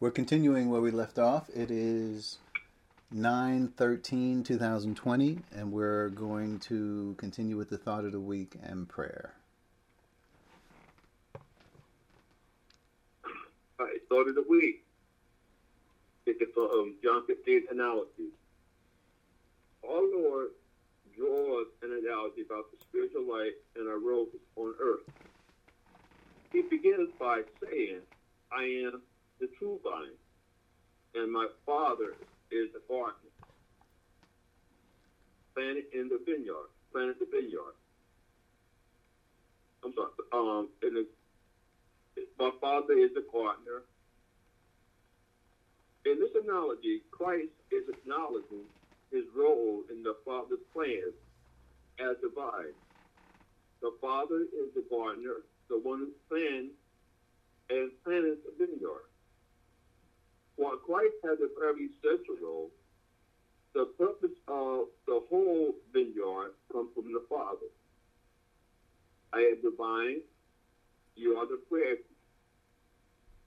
We're continuing where we left off. It is 9 13 2020, and we're going to continue with the thought of the week and prayer. All right, thought of the week. Um, John 15 analogy. Our Lord draws an analogy about the spiritual life and our role on earth. He begins by saying, I am the true vine, and my Father is the gardener. Planted in the vineyard, planted the vineyard. I'm sorry. Um, my Father is the gardener. In this analogy, Christ is acknowledging his role in the Father's plan as the vine. The Father is the gardener, the one who planned and planted the vineyard. While Christ has a very central role, the purpose of the whole vineyard comes from the Father. I am the vine, you are the branches.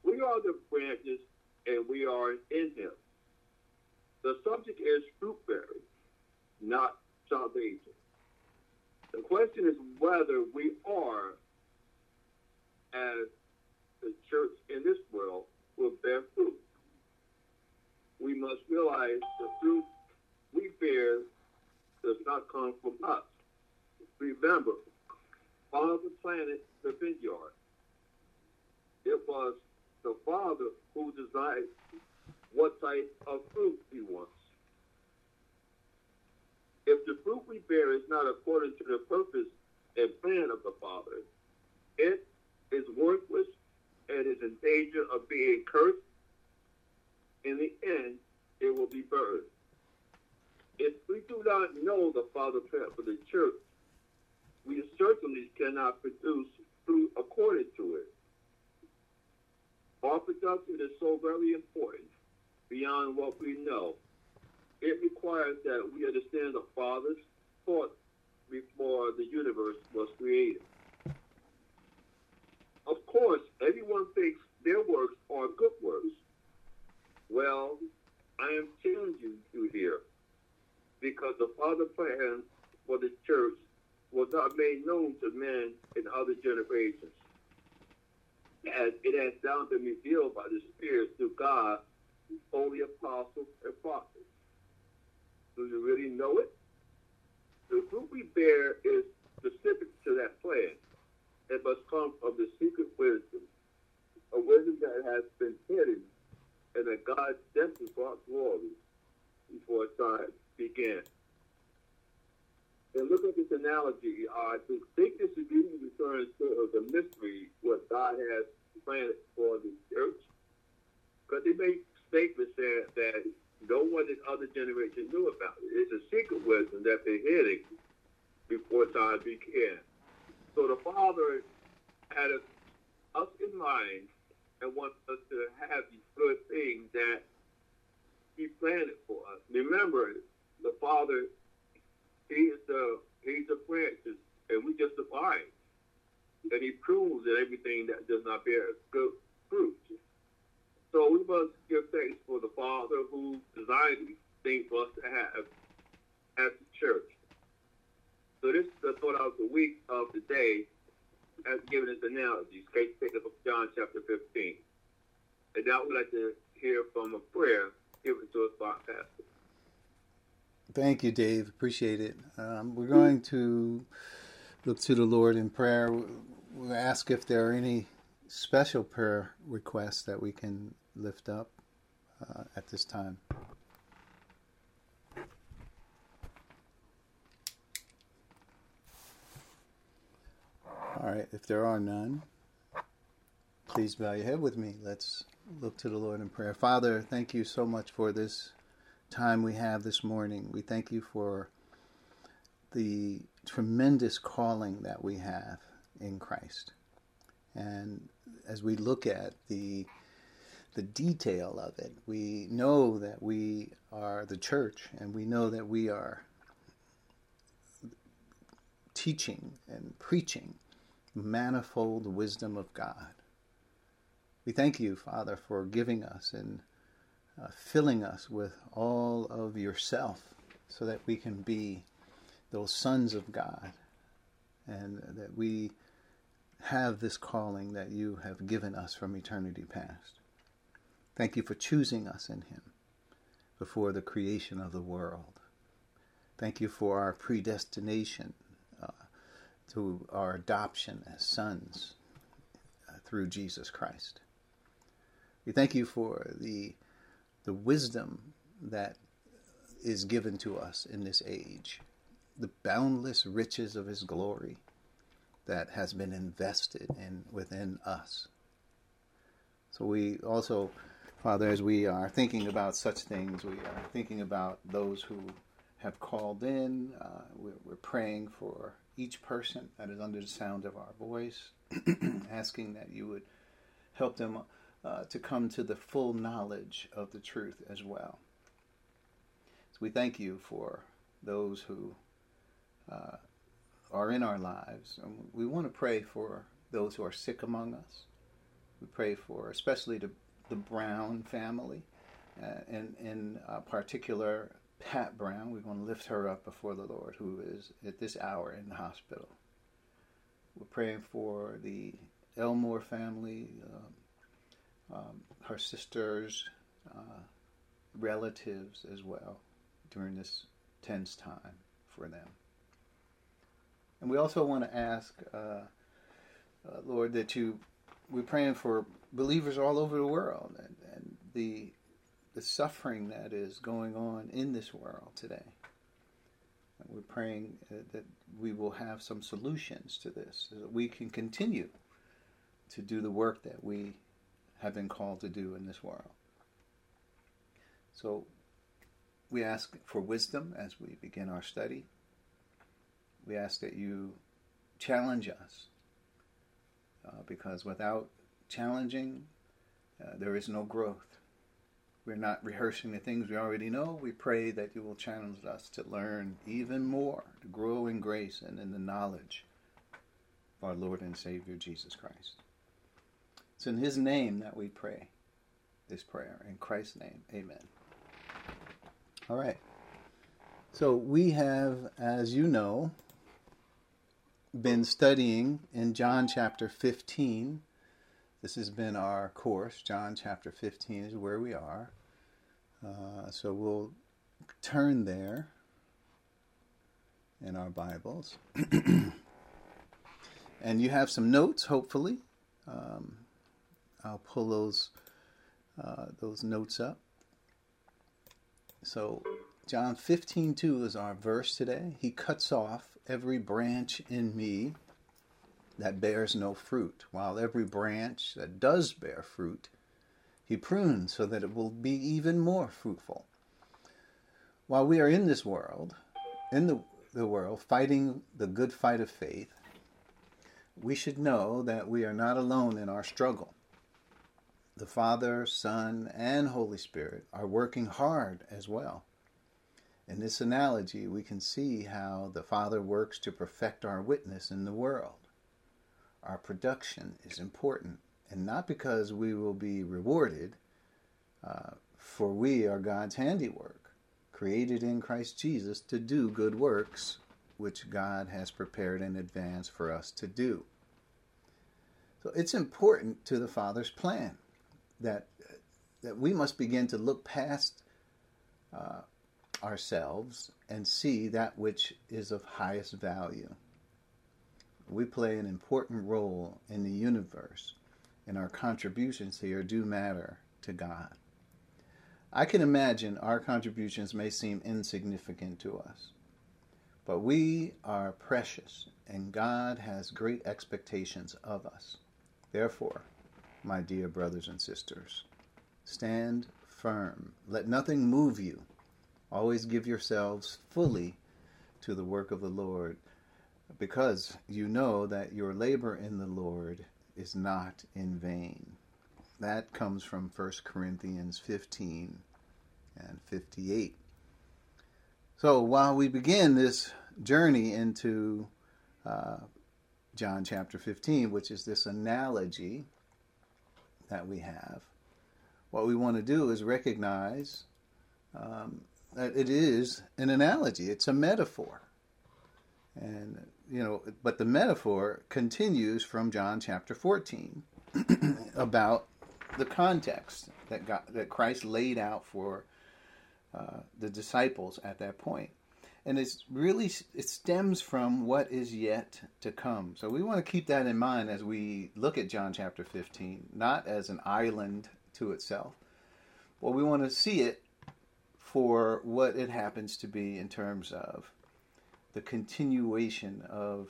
We are the branches, and we are in Him. The subject is fruit bearing, not salvation. The question is whether we are, as the church in this world, will bear fruit we must realize the fruit we bear does not come from us. Remember, Father planted the vineyard. It was the Father who decided what type of fruit he wants. If the fruit we bear is not according to the purpose and plan of the Father, it is worthless and is in danger of being cursed in the end, it will be burned. If we do not know the Father plan for the church, we certainly cannot produce fruit according to it. Our production is so very important beyond what we know. It requires that we understand the Father's thought before the universe was created. Of course, everyone thinks their works are good works. Well, I am challenging you here because the Father plan for the church was not made known to men in other generations. As it has now been revealed by the Spirit to God, holy apostles and prophets. Do you really know it? The fruit we bear is specific to that plan. It must come from the secret wisdom, a wisdom that has been hidden and that God destined brought glory before time began. And look at this analogy. Uh, to think this is really referring to the mystery what God has planned for the church. Because they make statements that, that no one in other generations knew about it. It's a secret wisdom that they're hiding before time began. So the Father had us in mind and wants us to have these good things that He planted for us. Remember, the Father, He is the He's the branches, and we just vine. And He prunes at everything that does not bear good fruit. So we must give thanks for the Father who designed these things for us to have as the church. So this is the thought of the week of the day as given as analogies. Take, up John chapter 15. And now we'd like to hear from a prayer given to us by Pastor. Thank you, Dave. Appreciate it. Um, we're going to look to the Lord in prayer. We'll ask if there are any special prayer requests that we can lift up uh, at this time. All right, if there are none, please bow your head with me. Let's look to the Lord in prayer. Father, thank you so much for this time we have this morning. We thank you for the tremendous calling that we have in Christ. And as we look at the the detail of it, we know that we are the church and we know that we are teaching and preaching manifold wisdom of God. We thank you, Father, for giving us and uh, filling us with all of yourself so that we can be those sons of God and that we have this calling that you have given us from eternity past. Thank you for choosing us in Him before the creation of the world. Thank you for our predestination uh, to our adoption as sons uh, through Jesus Christ. We thank you for the the wisdom that is given to us in this age, the boundless riches of His glory that has been invested in within us. So we also, Father, as we are thinking about such things, we are thinking about those who have called in. Uh, we're, we're praying for each person that is under the sound of our voice, asking that you would help them uh, to come to the full knowledge of the truth as well. So we thank you for those who uh, are in our lives. And we want to pray for those who are sick among us. We pray for especially the, the Brown family, uh, and in uh, particular Pat Brown. We want to lift her up before the Lord, who is at this hour in the hospital. We're praying for the Elmore family. Um, um, her sisters, uh, relatives as well during this tense time for them. And we also want to ask, uh, uh, Lord, that you, we're praying for believers all over the world and, and the, the suffering that is going on in this world today. And we're praying uh, that we will have some solutions to this, so that we can continue to do the work that we have been called to do in this world. So we ask for wisdom as we begin our study. We ask that you challenge us uh, because without challenging, uh, there is no growth. We're not rehearsing the things we already know. We pray that you will challenge us to learn even more, to grow in grace and in the knowledge of our Lord and Savior Jesus Christ. It's in His name that we pray this prayer. In Christ's name, amen. All right. So we have, as you know, been studying in John chapter 15. This has been our course. John chapter 15 is where we are. Uh, so we'll turn there in our Bibles. and you have some notes, hopefully. Um, I'll pull those uh, those notes up. So John 15:2 is our verse today. He cuts off every branch in me that bears no fruit, while every branch that does bear fruit, he prunes so that it will be even more fruitful. While we are in this world, in the, the world, fighting the good fight of faith, we should know that we are not alone in our struggle the Father, Son, and Holy Spirit are working hard as well. In this analogy, we can see how the Father works to perfect our witness in the world. Our production is important, and not because we will be rewarded, uh, for we are God's handiwork, created in Christ Jesus to do good works, which God has prepared in advance for us to do. So it's important to the Father's plan that that we must begin to look past uh, ourselves and see that which is of highest value. We play an important role in the universe, and our contributions here do matter to God. I can imagine our contributions may seem insignificant to us, but we are precious, and God has great expectations of us. Therefore, my dear brothers and sisters. Stand firm. Let nothing move you. Always give yourselves fully to the work of the Lord, because you know that your labor in the Lord is not in vain. That comes from 1 Corinthians 15 and 58. So while we begin this journey into uh, John chapter 15, which is this analogy that we have, what we want to do is recognize um, that it is an analogy, it's a metaphor. And, you know, but the metaphor continues from John chapter 14 about the context that, God, that Christ laid out for uh, the disciples at that point. And it's really, it stems from what is yet to come. So we want to keep that in mind as we look at John chapter 15, not as an island to itself. but we want to see it for what it happens to be in terms of the continuation of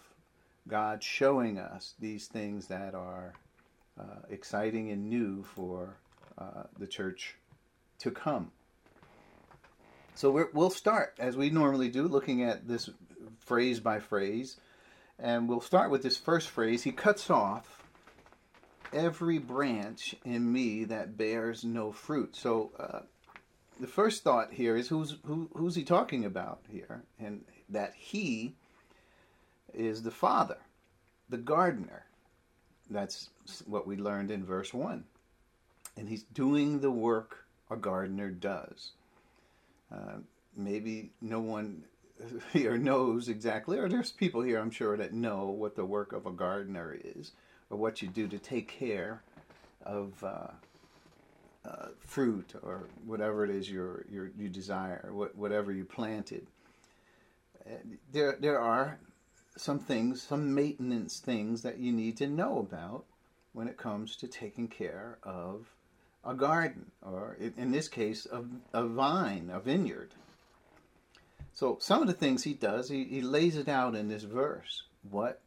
God showing us these things that are uh, exciting and new for uh, the church to come. So we will start, as we normally do, looking at this phrase by phrase. And we'll start with this first phrase. He cuts off every branch in me that bears no fruit. So uh, the first thought here is who's who, who's he talking about here? And that he is the father, the gardener. That's what we learned in verse 1. And he's doing the work a gardener does. Maybe no one here knows exactly, or there's people here, I'm sure, that know what the work of a gardener is, or what you do to take care of uh, uh, fruit or whatever it is you you desire, what, whatever you planted. There, there are some things, some maintenance things that you need to know about when it comes to taking care of a garden, or in this case, a, a vine, a vineyard. So some of the things he does, he, he lays it out in this verse. What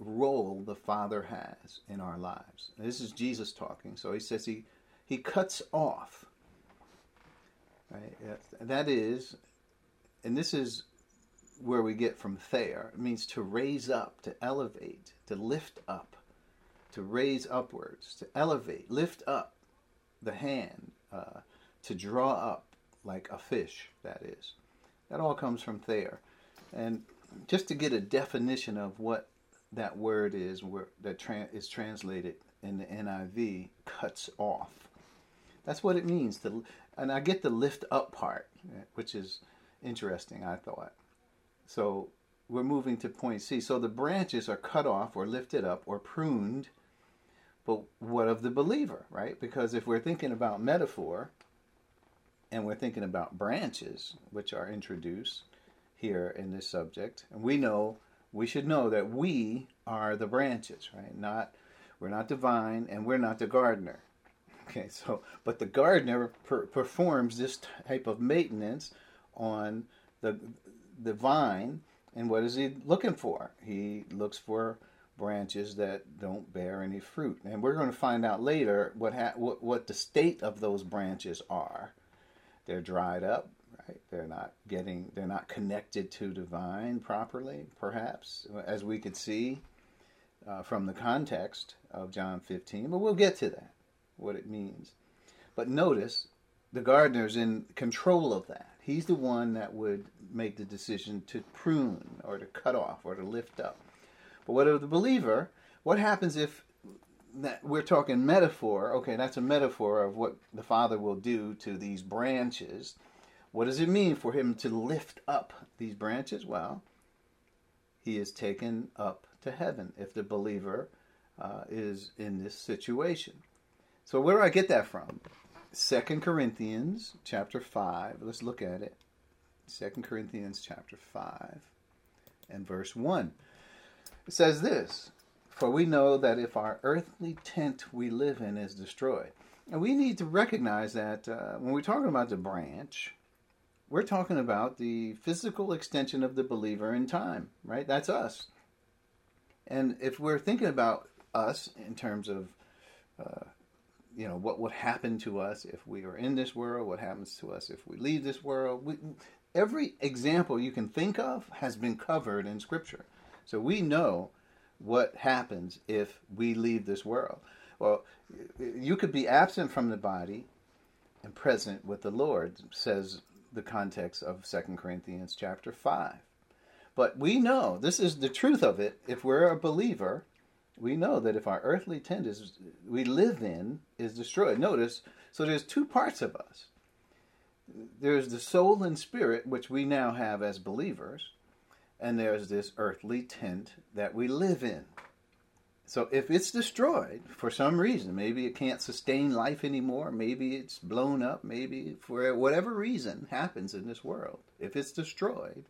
role the Father has in our lives. this is Jesus talking. So he says he, he cuts off. Right? That is, and this is where we get from Thayer. It means to raise up, to elevate, to lift up, to raise upwards, to elevate, lift up the hand uh, to draw up like a fish, that is. That all comes from Thayer. And just to get a definition of what that word is where, that tra- is translated in the NIV, cuts off. That's what it means. To, and I get the lift up part, which is interesting, I thought. So we're moving to point C. So the branches are cut off or lifted up or pruned but what of the believer, right? Because if we're thinking about metaphor and we're thinking about branches, which are introduced here in this subject, and we know, we should know that we are the branches, right? Not, we're not the vine and we're not the gardener. Okay, so, but the gardener per, performs this type of maintenance on the, the vine, and what is he looking for? He looks for branches that don't bear any fruit. And we're going to find out later what, ha- what, what the state of those branches are. They're dried up, right? They're not getting, they're not connected to the vine properly, perhaps, as we could see uh, from the context of John 15. But we'll get to that, what it means. But notice the gardener's in control of that. He's the one that would make the decision to prune or to cut off or to lift up. But what of the believer? What happens if that we're talking metaphor? Okay, that's a metaphor of what the Father will do to these branches. What does it mean for him to lift up these branches? Well, he is taken up to heaven if the believer uh, is in this situation. So where do I get that from? Second Corinthians chapter 5. Let's look at it. Second Corinthians chapter 5 and verse 1. Says this For we know that if our earthly tent we live in is destroyed, and we need to recognize that uh, when we're talking about the branch, we're talking about the physical extension of the believer in time, right? That's us. And if we're thinking about us in terms of, uh, you know, what would happen to us if we are in this world, what happens to us if we leave this world, we, every example you can think of has been covered in Scripture. So we know what happens if we leave this world. Well, you could be absent from the body and present with the Lord, says the context of 2 Corinthians chapter 5. But we know, this is the truth of it, if we're a believer, we know that if our earthly tent is we live in is destroyed. Notice, so there's two parts of us. There's the soul and spirit, which we now have as believers, and there's this earthly tent that we live in. So if it's destroyed for some reason, maybe it can't sustain life anymore, maybe it's blown up, maybe for whatever reason happens in this world, if it's destroyed,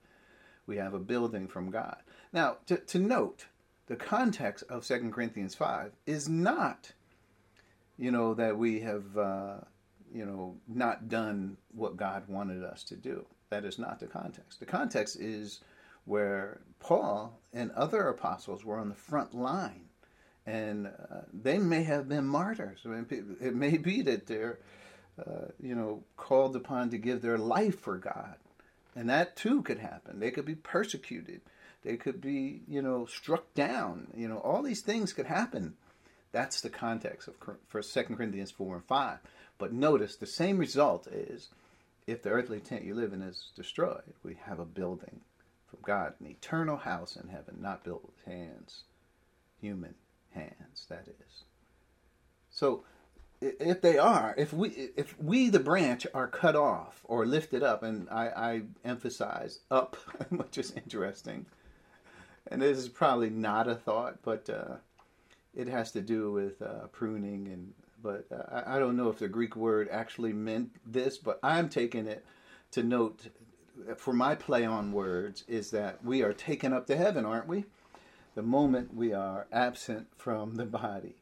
we have a building from God. Now, to, to note, the context of 2 Corinthians 5 is not, you know, that we have, uh, you know, not done what God wanted us to do. That is not the context. The context is where Paul and other apostles were on the front line and uh, they may have been martyrs. I mean, it may be that they're, uh, you know, called upon to give their life for God, and that too could happen. They could be persecuted. They could be, you know, struck down. You know, all these things could happen. That's the context of for Second Corinthians four and five. But notice the same result is, if the earthly tent you live in is destroyed, we have a building from God, an eternal house in heaven, not built with hands, human hands, that is. So if they are, if we if we the branch are cut off or lifted up, and I, I emphasize up, which is interesting, and this is probably not a thought, but uh, it has to do with uh, pruning, and but uh, I, I don't know if the Greek word actually meant this, but I'm taking it to note for my play on words is that we are taken up to heaven, aren't we? the moment we are absent from the body.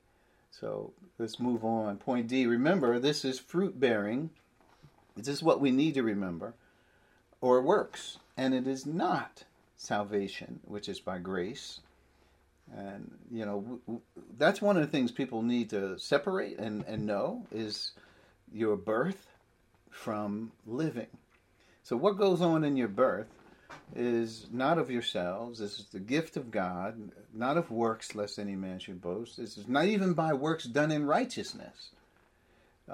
So let's move on. Point D remember, this is fruit bearing. This is what we need to remember, or works. And it is not salvation, which is by grace. And, you know, w- w- that's one of the things people need to separate and, and know is your birth from living. So, what goes on in your birth is not of yourselves. This is the gift of God, not of works, lest any man should boast. This is not even by works done in righteousness.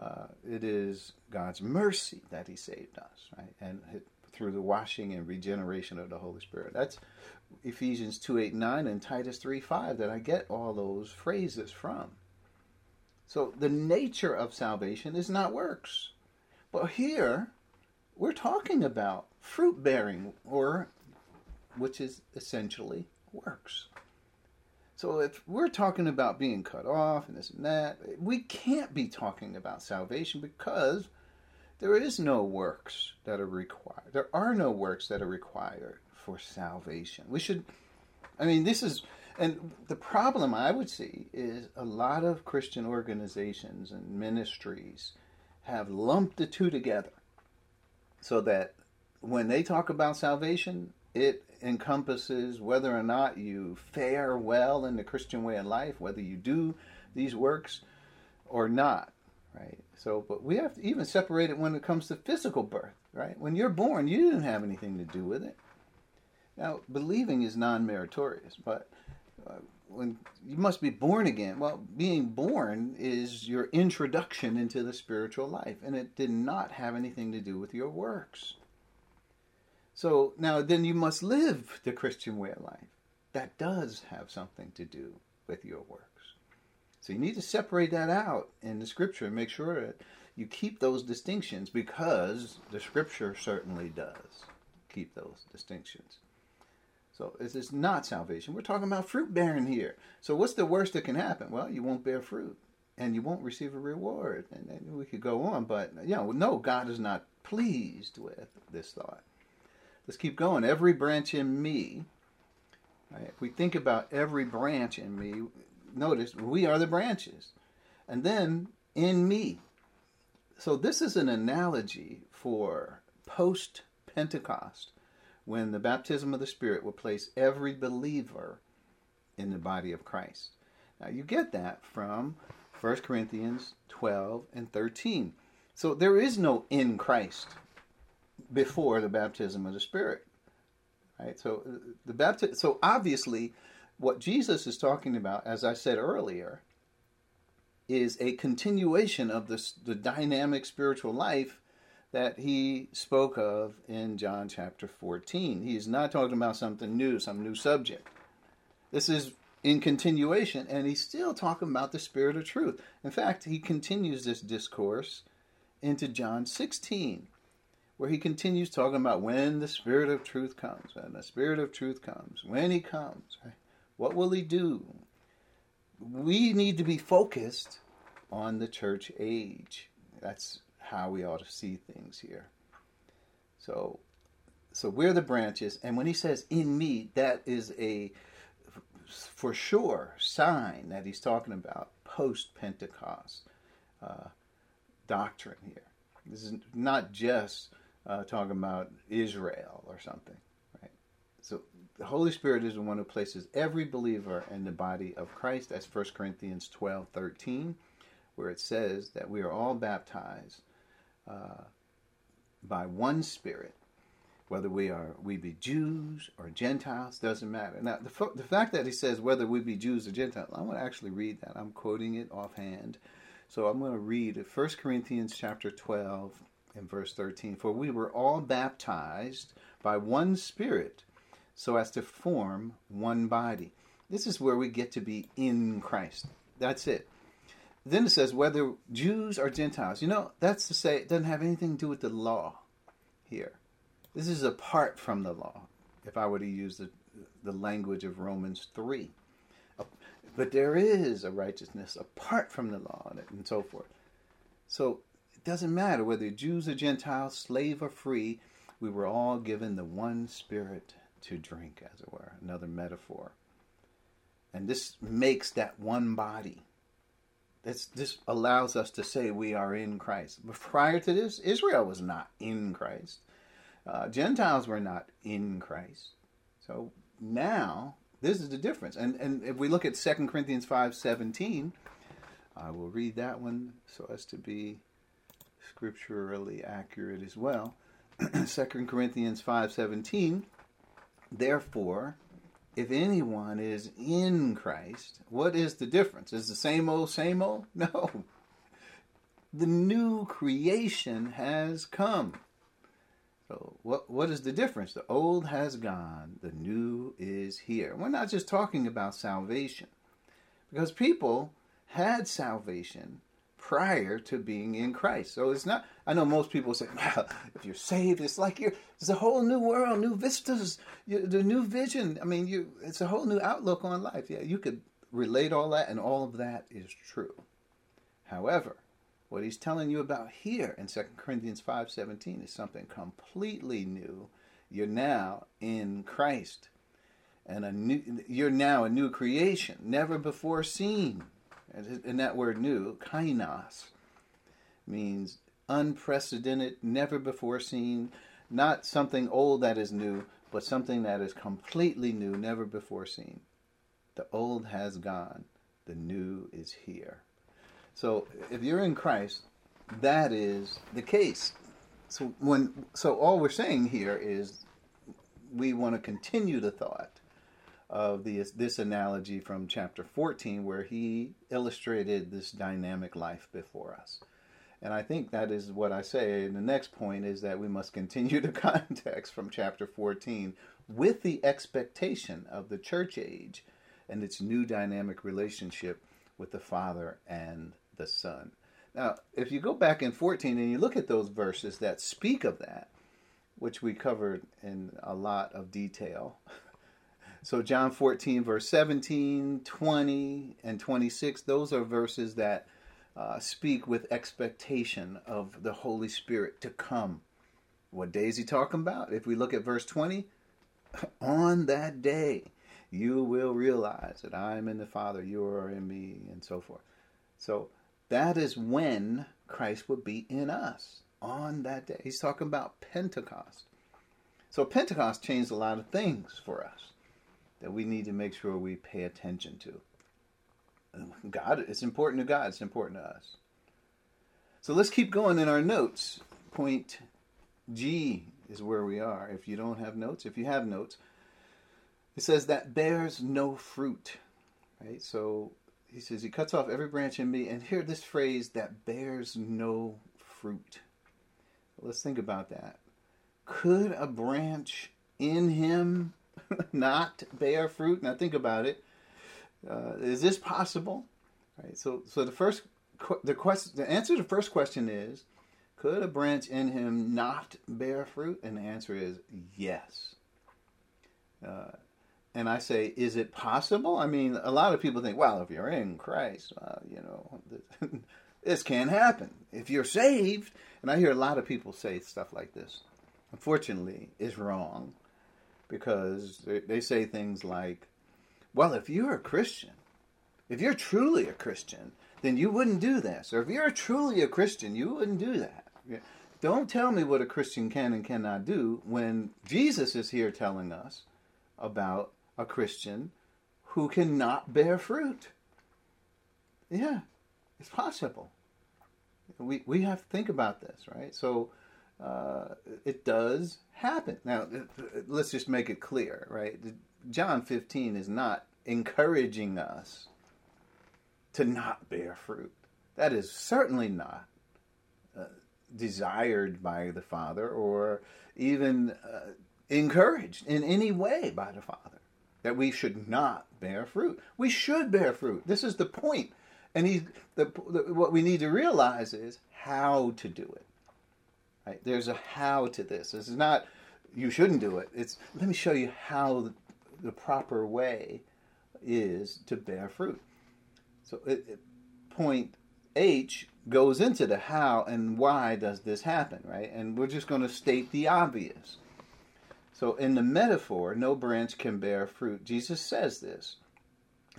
Uh, it is God's mercy that He saved us, right? And through the washing and regeneration of the Holy Spirit. That's Ephesians 2 8 9 and Titus 3 5 that I get all those phrases from. So the nature of salvation is not works. But here, we're talking about fruit bearing, or which is essentially works. So if we're talking about being cut off and this and that, we can't be talking about salvation because there is no works that are required. There are no works that are required for salvation. We should, I mean, this is, and the problem I would see is a lot of Christian organizations and ministries have lumped the two together so that when they talk about salvation, it encompasses whether or not you fare well in the Christian way of life, whether you do these works or not, right? So, but we have to even separate it when it comes to physical birth, right? When you're born, you didn't have anything to do with it. Now, believing is non meritorious, but uh, when you must be born again, well, being born is your introduction into the spiritual life, and it did not have anything to do with your works. So now then you must live the Christian way of life. That does have something to do with your works. So you need to separate that out in the scripture and make sure that you keep those distinctions because the scripture certainly does keep those distinctions. So this is not salvation. We're talking about fruit bearing here. So what's the worst that can happen? Well, you won't bear fruit and you won't receive a reward. And, and we could go on, but you know, no, God is not pleased with this thought. Let's keep going. Every branch in me, right, if we think about every branch in me, notice we are the branches. And then in me. So this is an analogy for post Pentecost when the baptism of the Spirit will place every believer in the body of Christ. Now you get that from 1 Corinthians 12 and 13. So there is no in Christ before the baptism of the Spirit. Right? So the baptism. So obviously, what Jesus is talking about, as I said earlier, is a continuation of this, the dynamic spiritual life that he spoke of in John chapter 14. He's not talking about something new, some new subject. This is in continuation, and he's still talking about the Spirit of truth. In fact, he continues this discourse into John 16, where he continues talking about when the Spirit of truth comes, and the Spirit of truth comes, when he comes, right? what will he do? We need to be focused on the church age. That's how we ought to see things here. So, so we're the branches, and when he says "in me," that is a for sure sign that he's talking about post Pentecost uh, doctrine here. This is not just uh, talking about Israel or something, right? So the Holy Spirit is the one who places every believer in the body of Christ. That's 1 Corinthians 12 13, where it says that we are all baptized uh, by one Spirit whether we are we be Jews or Gentiles doesn't matter. Now the the fact that he says whether we be Jews or Gentiles, I'm going to actually read that. I'm quoting it offhand, so I'm going to read 1 Corinthians chapter 12 and verse 13. For we were all baptized by one Spirit, so as to form one body. This is where we get to be in Christ. That's it. Then it says whether Jews or Gentiles. You know, that's to say it doesn't have anything to do with the law here this is apart from the law, if I were to use the, the language of Romans 3. But there is a righteousness apart from the law and so forth. So it doesn't matter whether Jews or Gentiles, slave or free, we were all given the one spirit to drink, as it were, another metaphor. And this makes that one body. This, this allows us to say we are in Christ. But prior to this, Israel was not in Christ. Uh, Gentiles were not in Christ. So now this is the difference. And and if we look at 2 Corinthians 5:17, I will read that one so as to be scripturally accurate as well. 2 Corinthians 5:17 Therefore if anyone is in Christ, what is the difference? Is the same old same old? No. The new creation has come. So what what is the difference? The old has gone, the new is here. We're not just talking about salvation. Because people had salvation prior to being in Christ. So it's not I know most people say, well, if you're saved, it's like you're it's a whole new world, new vistas, you, the new vision. I mean, you it's a whole new outlook on life. Yeah, you could relate all that and all of that is true. However, what he's telling you about here in 2 Corinthians 5:17 is something completely new. You're now in Christ. And a new, you're now a new creation, never before seen. And that word new, kainos, means unprecedented, never before seen, not something old that is new, but something that is completely new, never before seen. The old has gone, the new is here. So if you're in Christ, that is the case. So when so all we're saying here is we want to continue the thought of the, this analogy from chapter 14 where he illustrated this dynamic life before us. And I think that is what I say. And the next point is that we must continue the context from chapter 14 with the expectation of the church age and its new dynamic relationship with the Father and the Son. Now, if you go back in 14 and you look at those verses that speak of that, which we covered in a lot of detail. So, John 14, verse 17, 20, and 26, those are verses that uh, speak with expectation of the Holy Spirit to come. What day is he talking about? If we look at verse 20, on that day you will realize that I am in the Father, you are in me, and so forth. So, that is when Christ would be in us on that day. He's talking about Pentecost. So Pentecost changed a lot of things for us that we need to make sure we pay attention to. God, it's important to God, it's important to us. So let's keep going in our notes. Point G is where we are. If you don't have notes, if you have notes, it says that bears no fruit. Right? So he says he cuts off every branch in me and hear this phrase that bears no fruit let's think about that could a branch in him not bear fruit now think about it Uh, is this possible? Right. So, so the first the question, the answer to the first question is, could a branch in him not bear fruit? And the answer is yes. Uh, and I say, is it possible? I mean, a lot of people think, well, if you're in Christ, uh, you know, this can't happen. If you're saved, and I hear a lot of people say stuff like this, unfortunately, is wrong because they say things like, well, if you're a Christian, if you're truly a Christian, then you wouldn't do this. Or if you're truly a Christian, you wouldn't do that. Don't tell me what a Christian can and cannot do when Jesus is here telling us about a Christian who cannot bear fruit. Yeah, it's possible. We, we have to think about this, right? So uh, it does happen. Now, let's just make it clear, right? John 15 is not encouraging us to not bear fruit. That is certainly not uh, desired by the Father or even uh, encouraged in any way by the Father that we should not bear fruit. We should bear fruit. This is the point. And he, the, the, what we need to realize is how to do it. Right? There's a how to this. This is not you shouldn't do it. It's let me show you how the, proper way is to bear fruit. So it, it, point H goes into the how and why does this happen, right? And we're just going to state the obvious. So in the metaphor, no branch can bear fruit. Jesus says this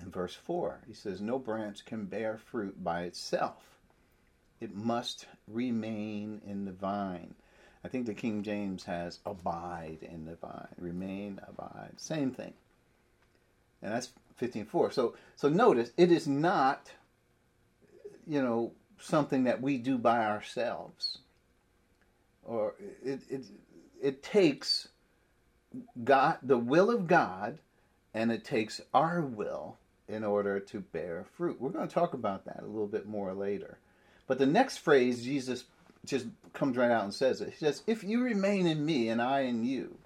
in verse 4. He says, No branch can bear fruit by itself, it must remain in the vine. I think the King James has abide in the vine, remain, abide, same thing. And that's 15.4. So, so notice, it is not, you know, something that we do by ourselves. Or it, it, it takes God, the will of God, and it takes our will in order to bear fruit. We're going to talk about that a little bit more later. But the next phrase, Jesus just comes right out and says it. He says, If you remain in me and I in you,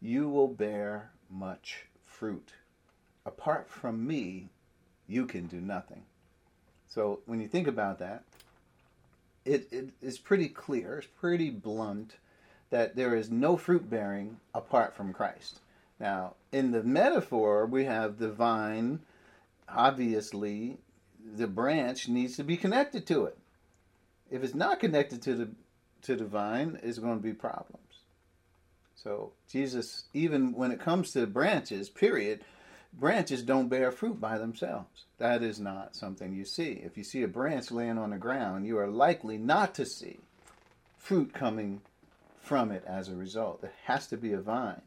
you will bear much fruit. Apart from me, you can do nothing. So when you think about that, it, it is pretty clear, it's pretty blunt that there is no fruit bearing apart from Christ. Now, in the metaphor, we have the vine. Obviously, the branch needs to be connected to it. If it's not connected to the to the vine, it's going to be problems. So Jesus, even when it comes to branches, period, branches don't bear fruit by themselves. That is not something you see. If you see a branch laying on the ground, you are likely not to see fruit coming from it as a result. It has to be a vine.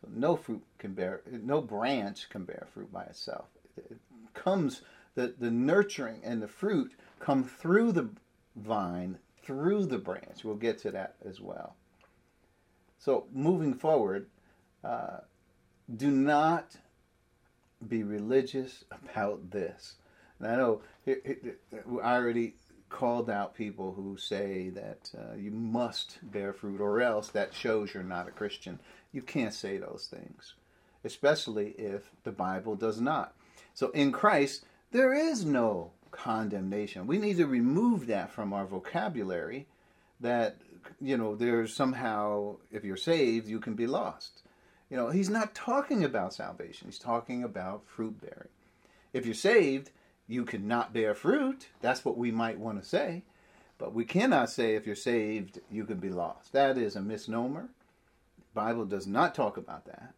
So no fruit can bear, no branch can bear fruit by itself. It comes, the, the nurturing and the fruit come through the vine, through the branch. We'll get to that as well. So moving forward, uh, do not be religious about this. And I know I already called out people who say that uh, you must bear fruit or else that shows you're not a Christian. You can't say those things, especially if the Bible does not. So in Christ, there is no condemnation. We need to remove that from our vocabulary that, you know, there's somehow, if you're saved, you can be lost. You know, he's not talking about salvation, he's talking about fruit bearing. If you're saved, you cannot bear fruit. That's what we might want to say. But we cannot say if you're saved, you can be lost. That is a misnomer. The Bible does not talk about that.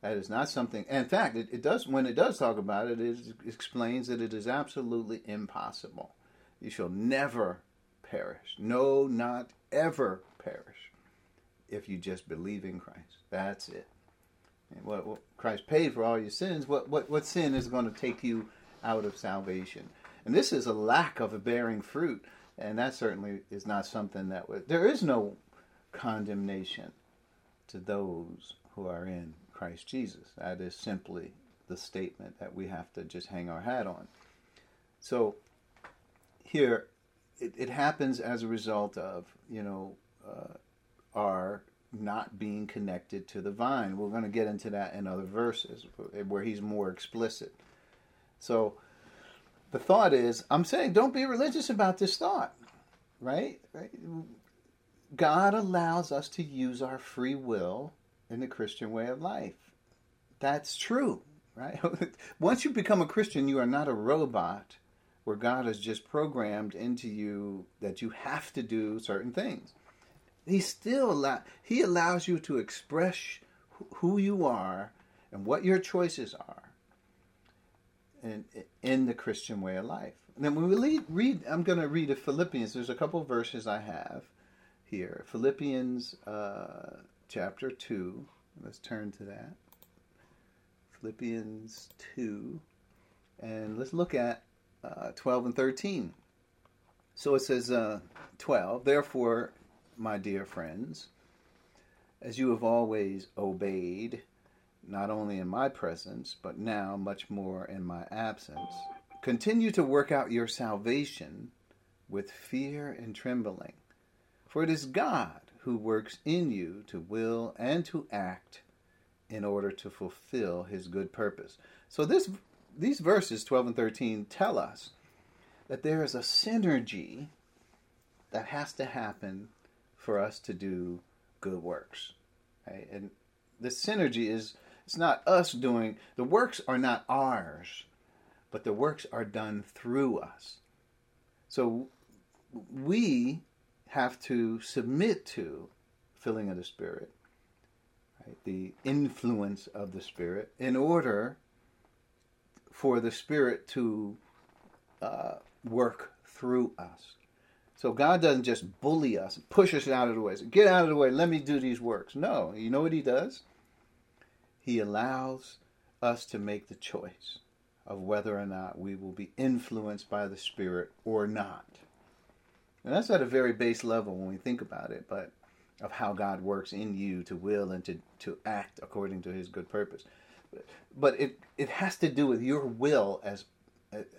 That is not something. In fact, it, it does. When it does talk about it, it explains that it is absolutely impossible. You shall never perish. No, not ever perish. If you just believe in Christ, that's it. And what, what Christ paid for all your sins. What what what sin is going to take you out of salvation. And this is a lack of bearing fruit, and that certainly is not something that would. There is no condemnation to those who are in Christ Jesus. That is simply the statement that we have to just hang our hat on. So here, it, it happens as a result of you know uh, our not being connected to the vine. We're going to get into that in other verses where he's more explicit. So the thought is I'm saying don't be religious about this thought, right? right? God allows us to use our free will in the Christian way of life. That's true, right? Once you become a Christian, you are not a robot where God has just programmed into you that you have to do certain things. He still allow, he allows you to express who you are and what your choices are in, in the Christian way of life. And then when we read, read I'm going to read a Philippians. There's a couple verses I have here. Philippians uh, chapter 2. Let's turn to that. Philippians 2. And let's look at uh, 12 and 13. So it says uh, 12, Therefore, my dear friends, as you have always obeyed, not only in my presence, but now much more in my absence, continue to work out your salvation with fear and trembling. For it is God who works in you to will and to act in order to fulfill his good purpose. So this these verses 12 and 13 tell us that there is a synergy that has to happen for us to do good works. Right? And the synergy is it's not us doing the works are not ours, but the works are done through us. So we have to submit to filling of the Spirit, right? the influence of the Spirit, in order for the Spirit to uh, work through us. So God doesn't just bully us, push us out of the way. Say, Get out of the way. Let me do these works. No, you know what He does? He allows us to make the choice of whether or not we will be influenced by the Spirit or not. And that's at a very base level when we think about it, but of how God works in you to will and to, to act according to his good purpose. But it, it has to do with your will as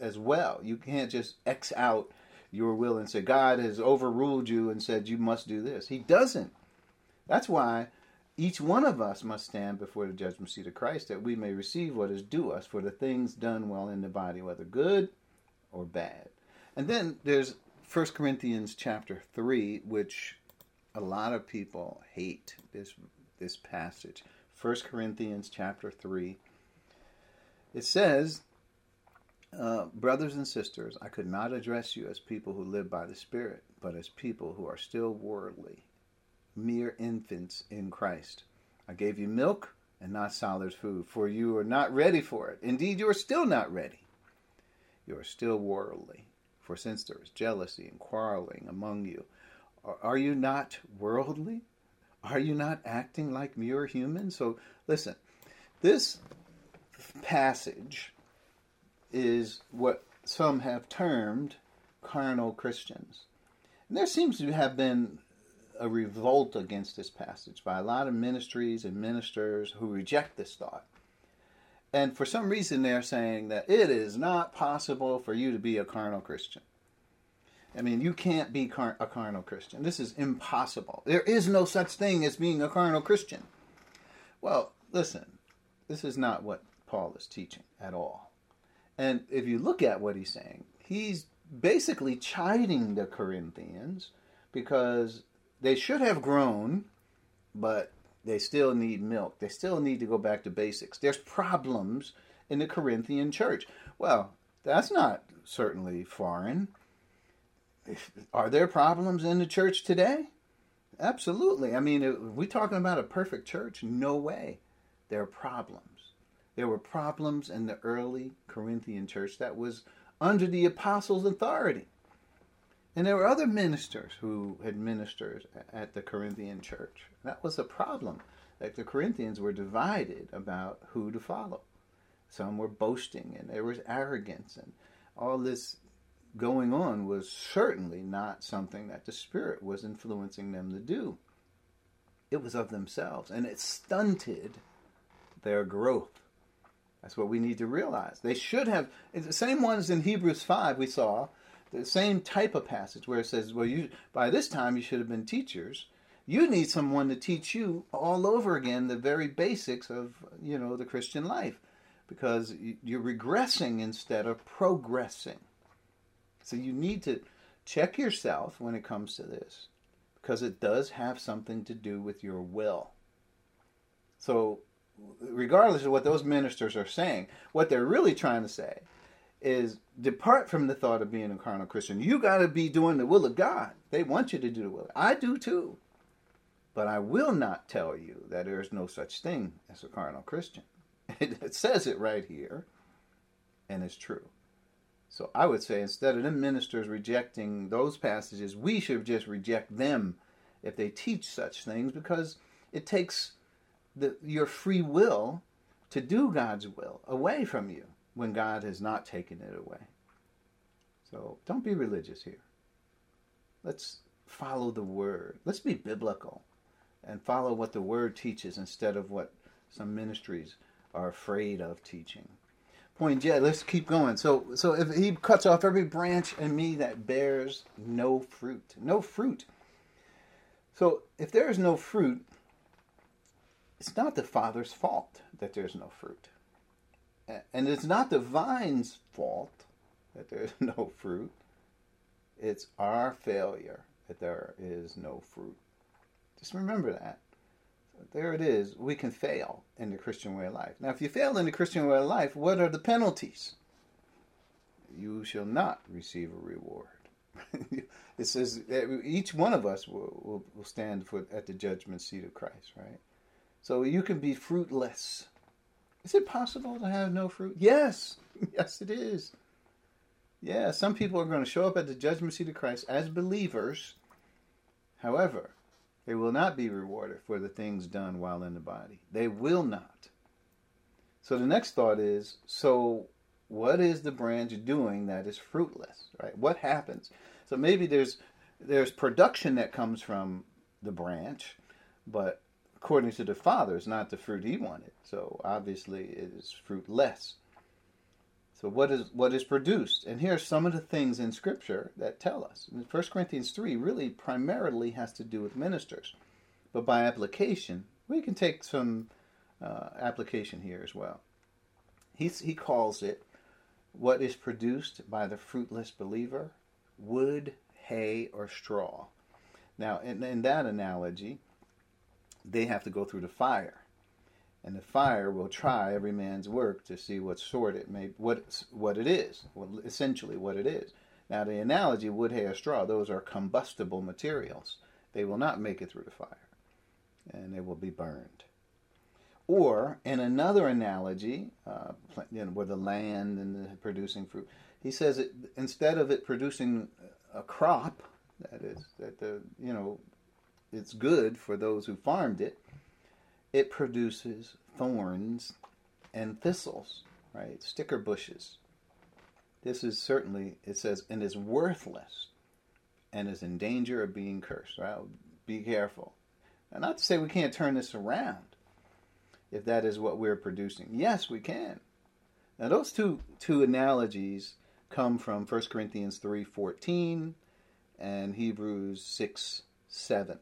as well. You can't just X out your will and say, God has overruled you and said you must do this. He doesn't. That's why each one of us must stand before the judgment seat of Christ that we may receive what is due us for the things done well in the body, whether good or bad. And then there's 1 Corinthians chapter 3, which a lot of people hate this this passage. 1 Corinthians chapter 3. It says, uh, Brothers and sisters, I could not address you as people who live by the Spirit, but as people who are still worldly, mere infants in Christ. I gave you milk and not solid food, for you are not ready for it. Indeed, you are still not ready. You are still worldly. For since there is jealousy and quarreling among you, are you not worldly? Are you not acting like mere humans? So listen, this passage is what some have termed carnal Christians. And there seems to have been a revolt against this passage by a lot of ministries and ministers who reject this thought. And for some reason, they're saying that it is not possible for you to be a carnal Christian. I mean, you can't be car- a carnal Christian. This is impossible. There is no such thing as being a carnal Christian. Well, listen, this is not what Paul is teaching at all. And if you look at what he's saying, he's basically chiding the Corinthians because they should have grown, but they still need milk. They still need to go back to basics. There's problems in the Corinthian church. Well, that's not certainly foreign. Are there problems in the church today? Absolutely. I mean, are we talking about a perfect church? No way. There are problems. There were problems in the early Corinthian church that was under the apostles' authority. And there were other ministers who had ministered at the Corinthian church. That was a problem. Like the Corinthians were divided about who to follow. Some were boasting and there was arrogance and all this going on was certainly not something that the Spirit was influencing them to do. It was of themselves, and it stunted their growth. That's what we need to realize. They should have, the same ones in Hebrews 5 we saw, the same type of passage where it says, well, you by this time you should have been teachers. You need someone to teach you all over again the very basics of, you know, the Christian life because you're regressing instead of progressing. So you need to check yourself when it comes to this because it does have something to do with your will. So, regardless of what those ministers are saying, what they're really trying to say is depart from the thought of being a carnal Christian. You got to be doing the will of God. They want you to do the will. I do too. But I will not tell you that there is no such thing as a carnal Christian. It says it right here, and it's true. So I would say instead of the ministers rejecting those passages, we should just reject them if they teach such things because it takes the, your free will to do God's will away from you when God has not taken it away. So don't be religious here. Let's follow the word. Let's be biblical and follow what the word teaches instead of what some ministries are afraid of teaching. Point J, let's keep going. So so if he cuts off every branch in me that bears no fruit. No fruit. So if there is no fruit, it's not the Father's fault that there's no fruit. And it's not the vine's fault that there's no fruit. It's our failure that there is no fruit. Just remember that. There it is. We can fail in the Christian way of life. Now, if you fail in the Christian way of life, what are the penalties? You shall not receive a reward. it says each one of us will, will, will stand for, at the judgment seat of Christ, right? So you can be fruitless. Is it possible to have no fruit? Yes. Yes, it is. Yeah, some people are going to show up at the judgment seat of Christ as believers. However, they will not be rewarded for the things done while in the body. They will not. So the next thought is so what is the branch doing that is fruitless, right? What happens? So maybe there's there's production that comes from the branch, but according to the Father, is not the fruit he wanted. So obviously it is fruitless. So what is what is produced? And here are some of the things in Scripture that tell us. 1 Corinthians 3 really primarily has to do with ministers. But by application, we can take some uh, application here as well. He's, he calls it what is produced by the fruitless believer wood, hay, or straw. Now, in, in that analogy, they have to go through the fire. And the fire will try every man's work to see what sort it may, what what it is, well, essentially what it is. Now, the analogy wood, hay, or straw; those are combustible materials. They will not make it through the fire, and they will be burned. Or, in another analogy, uh, you know, where the land and the producing fruit, he says it, instead of it producing a crop, that is that the you know it's good for those who farmed it, it produces thorns and thistles, right? Sticker bushes. This is certainly, it says, and is worthless and is in danger of being cursed, right? Be careful. Now, not to say we can't turn this around if that is what we're producing. Yes, we can. Now, those two, two analogies come from 1 Corinthians 3.14 and Hebrews 6, 7.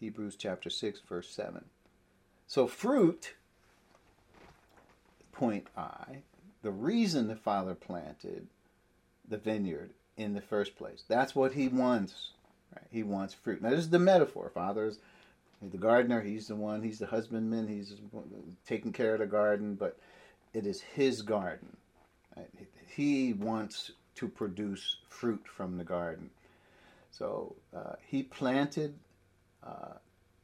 Hebrews chapter 6, verse 7. So, fruit, point I, the reason the Father planted the vineyard in the first place. That's what he wants. Right? He wants fruit. Now, this is the metaphor. Father's the gardener, he's the one, he's the husbandman, he's taking care of the garden, but it is his garden. Right? He wants to produce fruit from the garden. So uh, he planted uh,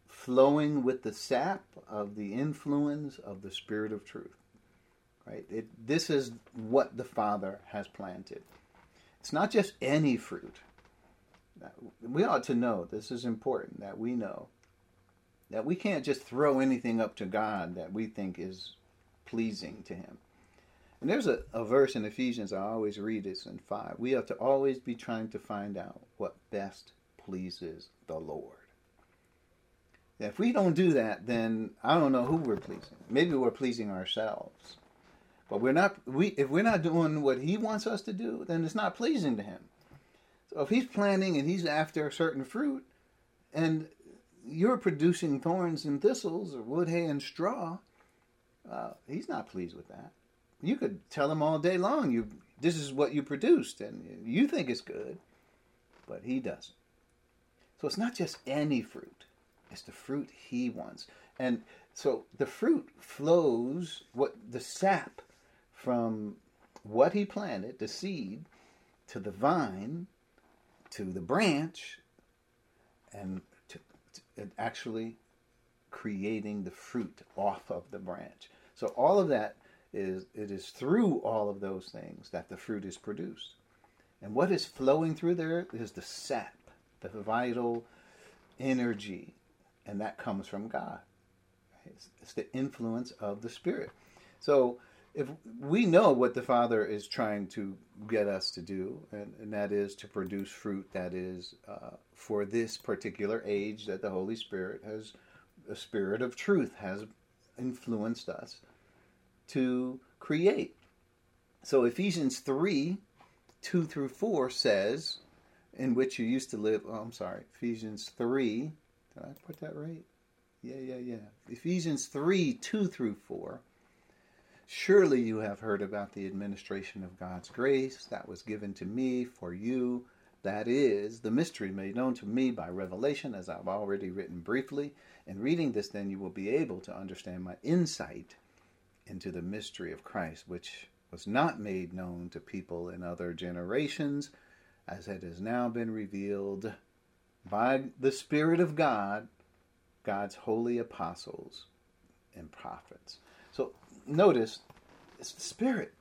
flowing with the sap of the influence of the Spirit of truth. Right? It, this is what the Father has planted. It's not just any fruit. We ought to know, this is important, that we know that we can't just throw anything up to God that we think is pleasing to Him. And there's a, a verse in Ephesians, I always read this in 5. We ought to always be trying to find out what best pleases the Lord. If we don't do that, then I don't know who we're pleasing. Maybe we're pleasing ourselves. But we're not we if we're not doing what he wants us to do, then it's not pleasing to him. So if he's planting and he's after a certain fruit and you're producing thorns and thistles or wood, hay, and straw, uh, he's not pleased with that. You could tell him all day long, you this is what you produced, and you think it's good, but he doesn't. So it's not just any fruit; it's the fruit he wants, and so the fruit flows what the sap from what he planted, the seed, to the vine, to the branch, and to, to actually creating the fruit off of the branch. So all of that is it is through all of those things that the fruit is produced. And what is flowing through there is the sap, the vital energy, and that comes from God. It's, it's the influence of the Spirit. So if we know what the Father is trying to get us to do, and, and that is to produce fruit that is uh, for this particular age that the Holy Spirit has, the Spirit of truth has influenced us to create. So Ephesians 3 2 through 4 says, in which you used to live. Oh, I'm sorry. Ephesians 3. Did I put that right? Yeah, yeah, yeah. Ephesians 3 2 through 4. Surely you have heard about the administration of God's grace that was given to me for you. That is, the mystery made known to me by revelation, as I've already written briefly. In reading this, then, you will be able to understand my insight into the mystery of Christ, which was not made known to people in other generations, as it has now been revealed by the Spirit of God, God's holy apostles and prophets. So notice it's the Spirit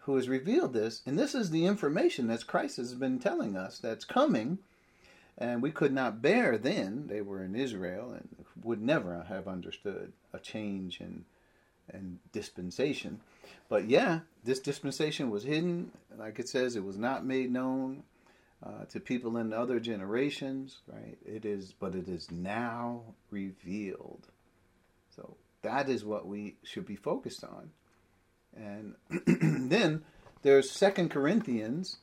who has revealed this, and this is the information that Christ has been telling us that's coming. And we could not bear then, they were in Israel and would never have understood a change in and dispensation. But yeah, this dispensation was hidden. Like it says, it was not made known uh, to people in other generations, right? It is, but it is now revealed. So that is what we should be focused on. And then there's Second Corinthians,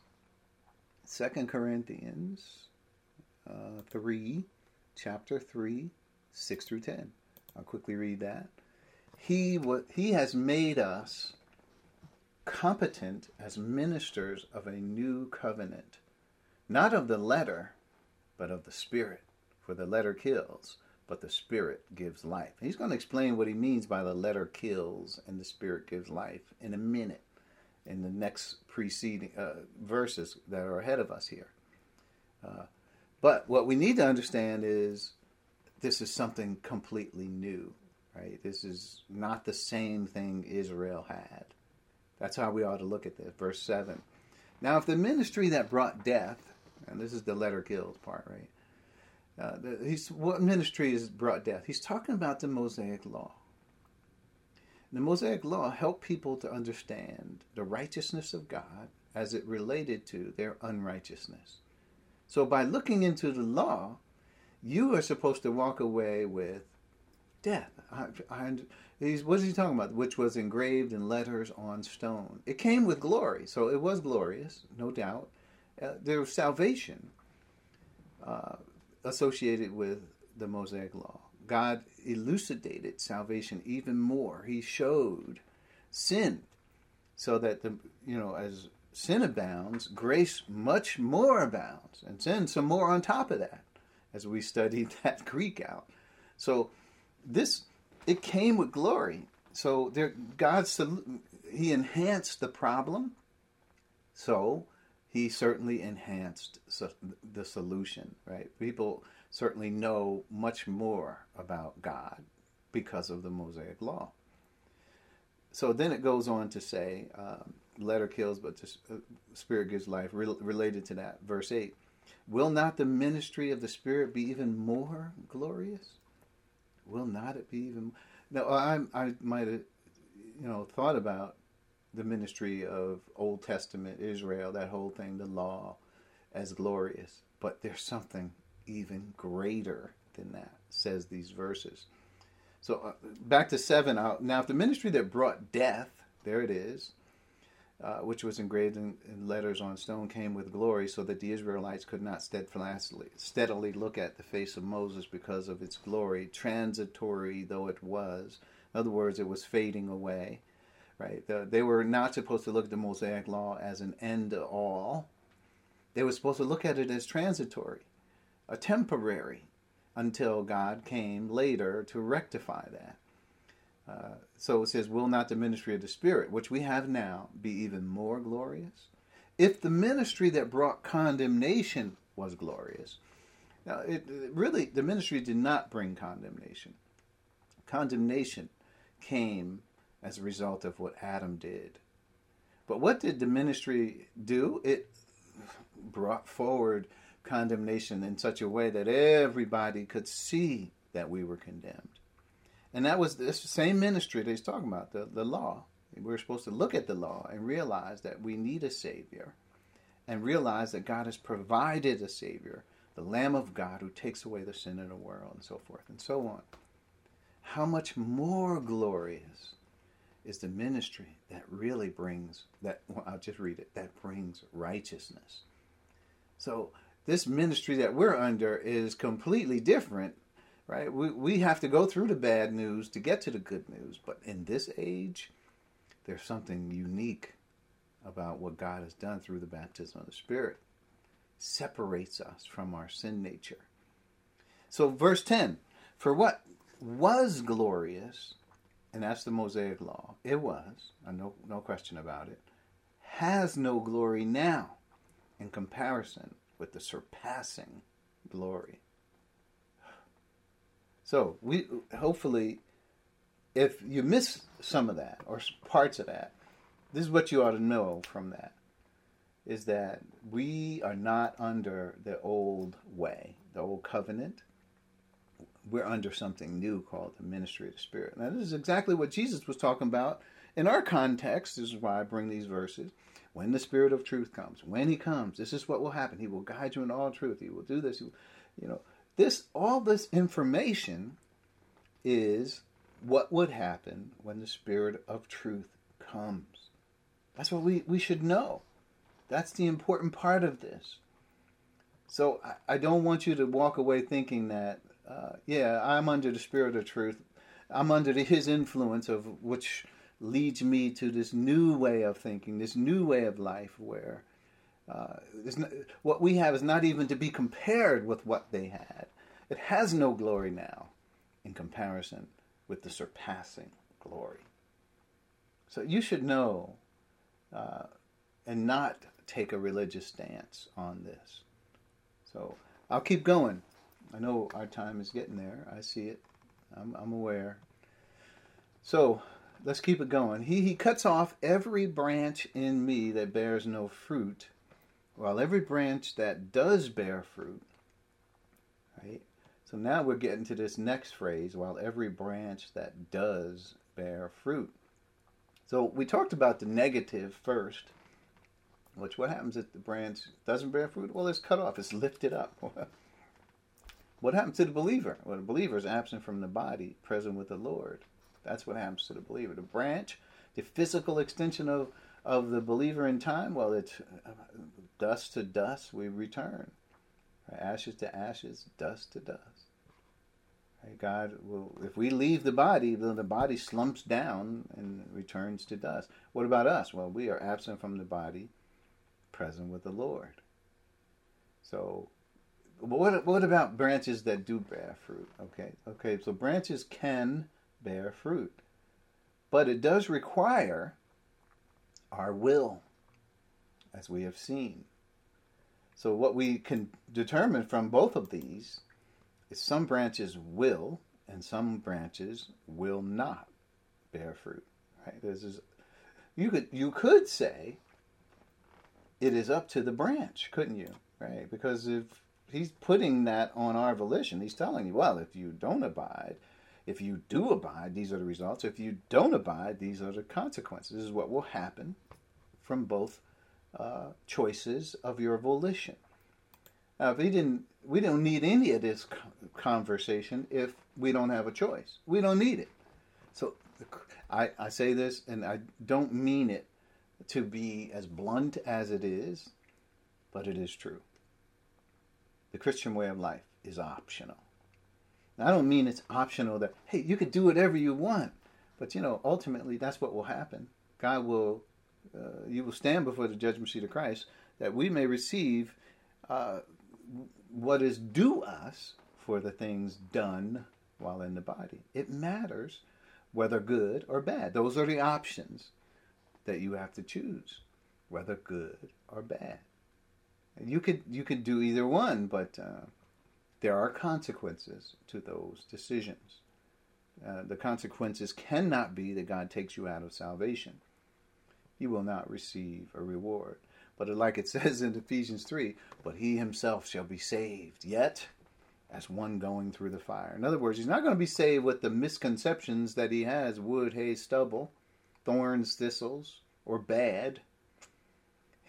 Second Corinthians uh, three, chapter three, six through ten. I'll quickly read that. He, he has made us competent as ministers of a new covenant, not of the letter, but of the Spirit. For the letter kills, but the Spirit gives life. He's going to explain what he means by the letter kills and the Spirit gives life in a minute in the next preceding uh, verses that are ahead of us here. Uh, but what we need to understand is this is something completely new right? This is not the same thing Israel had. That's how we ought to look at this. Verse 7. Now, if the ministry that brought death, and this is the letter kills part, right? Uh, he's, what ministry has brought death? He's talking about the Mosaic Law. The Mosaic Law helped people to understand the righteousness of God as it related to their unrighteousness. So, by looking into the law, you are supposed to walk away with death. I, I, he's, what is he talking about? Which was engraved in letters on stone. It came with glory, so it was glorious, no doubt. Uh, there salvation uh, associated with the Mosaic Law. God elucidated salvation even more. He showed sin, so that the you know as sin abounds, grace much more abounds, and sin some more on top of that, as we studied that Greek out. So this it came with glory. So there, God he enhanced the problem. So he certainly enhanced the solution. Right? People certainly know much more about God because of the Mosaic Law. So then it goes on to say, um, letter kills, but the uh, Spirit gives life. Re- related to that, verse eight. Will not the ministry of the Spirit be even more glorious? will not it be even? Now I I might have you know thought about the ministry of Old Testament Israel, that whole thing, the law, as glorious, but there's something even greater than that. Says these verses. So uh, back to seven. Uh, now, if the ministry that brought death, there it is. uh, which was engraved in, in, letters on stone, came with glory, so that the Israelites could not steadfastly, steadily look at the face of Moses because of its glory, transitory though it was. In other words, it was fading away. Right? The, they were not supposed to look at the Mosaic Law as an end all. They were supposed to look at it as transitory, a temporary, until God came later to rectify that. Uh, so it says, Will not the ministry of the Spirit, which we have now, be even more glorious? If the ministry that brought condemnation was glorious, now it, it really, the ministry did not bring condemnation. Condemnation came as a result of what Adam did. But what did the ministry do? It brought forward condemnation in such a way that everybody could see that we were condemned. And that was this same ministry that he's talking about, the, the law. We're supposed to look at the law and realize that we need a Savior and realize that God has provided a Savior, the Lamb of God who takes away the sin of the world, and so forth and so on. How much more glorious is the ministry that really brings that well, I'll just read it that brings righteousness. So this ministry that we're under is completely different right? We, we have to go through the bad news to get to the good news. But in this age, there's something unique about what God has done through the baptism of the Spirit. Separates us from our sin nature. So, verse 10 For what was glorious, and that's the Mosaic law, it was, uh, no, no question about it, has no glory now in comparison with the surpassing glory so we hopefully, if you miss some of that or parts of that, this is what you ought to know from that: is that we are not under the old way, the old covenant. We're under something new called the ministry of the Spirit. Now, this is exactly what Jesus was talking about in our context. This is why I bring these verses. When the Spirit of truth comes, when He comes, this is what will happen. He will guide you in all truth. He will do this. Will, you know, this all this information is what would happen when the spirit of truth comes. That's what we, we should know. That's the important part of this. So I, I don't want you to walk away thinking that, uh, yeah, I'm under the spirit of truth. I'm under the, his influence of which leads me to this new way of thinking, this new way of life where uh, not, what we have is not even to be compared with what they had. It has no glory now in comparison with the surpassing glory. So you should know uh, and not take a religious stance on this. So I'll keep going. I know our time is getting there. I see it. I'm, I'm aware. So let's keep it going. He, he cuts off every branch in me that bears no fruit, while every branch that does bear fruit, right? So now we're getting to this next phrase, while every branch that does bear fruit. So we talked about the negative first, which what happens if the branch doesn't bear fruit? Well, it's cut off, it's lifted up. what happens to the believer? Well, the believer is absent from the body, present with the Lord. That's what happens to the believer. The branch, the physical extension of of the believer in time? Well, it's uh, dust to dust we return, ashes to ashes, dust to dust. God will, if we leave the body, then the body slumps down and returns to dust. What about us? Well, we are absent from the body, present with the Lord. So, what what about branches that do bear fruit? Okay, okay. So branches can bear fruit, but it does require our will, as we have seen. So, what we can determine from both of these is some branches will and some branches will not bear fruit. Right? This is you could you could say it is up to the branch, couldn't you? Right? Because if he's putting that on our volition, he's telling you, well, if you don't abide, if you do abide, these are the results. If you don't abide, these are the consequences. This is what will happen from both uh, choices of your volition. Now, if he didn't, we don't need any of this conversation if we don't have a choice. We don't need it. So I, I say this, and I don't mean it to be as blunt as it is, but it is true. The Christian way of life is optional. Now, I don't mean it's optional that, hey, you could do whatever you want. But, you know, ultimately, that's what will happen. God will, uh, you will stand before the judgment seat of Christ that we may receive uh, what is due us for the things done while in the body. It matters whether good or bad. Those are the options that you have to choose, whether good or bad. You could you could do either one, but uh, there are consequences to those decisions. Uh, the consequences cannot be that God takes you out of salvation. You will not receive a reward. But like it says in Ephesians 3, but he himself shall be saved, yet as one going through the fire. In other words, he's not going to be saved with the misconceptions that he has wood, hay, stubble, thorns, thistles, or bad.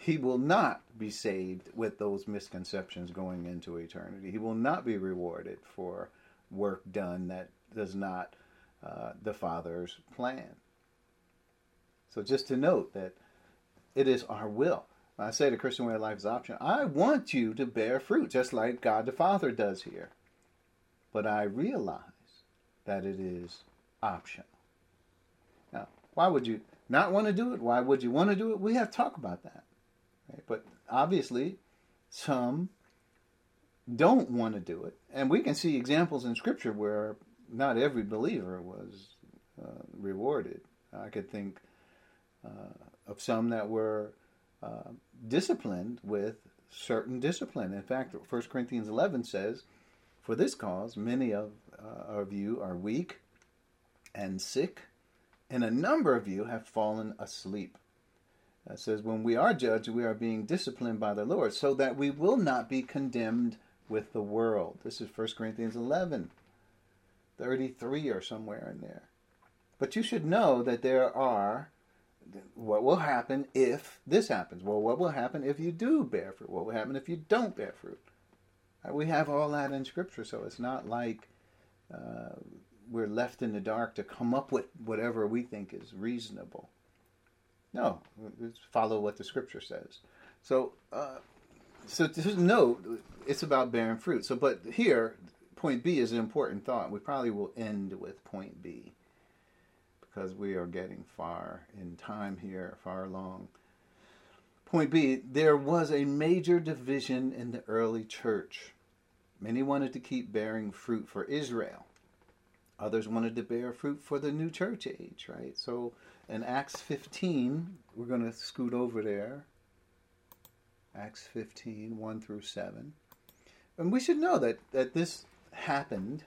He will not be saved with those misconceptions going into eternity. He will not be rewarded for work done that does not uh, the Father's plan. So just to note that it is our will. When I say the Christian way of life is optional, I want you to bear fruit, just like God the Father does here. But I realize that it is optional. Now, why would you not want to do it? Why would you want to do it? We have to talk about that. Right? But obviously, some don't want to do it. And we can see examples in Scripture where not every believer was uh, rewarded. I could think uh, of some that were uh, disciplined with certain discipline. In fact, 1 Corinthians 11 says, For this cause, many of, uh, of you are weak and sick, and a number of you have fallen asleep. It says, When we are judged, we are being disciplined by the Lord, so that we will not be condemned with the world. This is 1 Corinthians 11. 33 or somewhere in there. But you should know that there are what will happen if this happens? Well, what will happen if you do bear fruit? What will happen if you don't bear fruit? Uh, we have all that in Scripture, so it's not like uh, we're left in the dark to come up with whatever we think is reasonable. No, follow what the Scripture says. So, uh, so to note, it's about bearing fruit. So, but here point B is an important thought. We probably will end with point B because we are getting far in time here, far along. Point B there was a major division in the early church. Many wanted to keep bearing fruit for Israel, others wanted to bear fruit for the new church age, right? So in Acts 15, we're going to scoot over there. Acts 15, 1 through 7. And we should know that, that this happened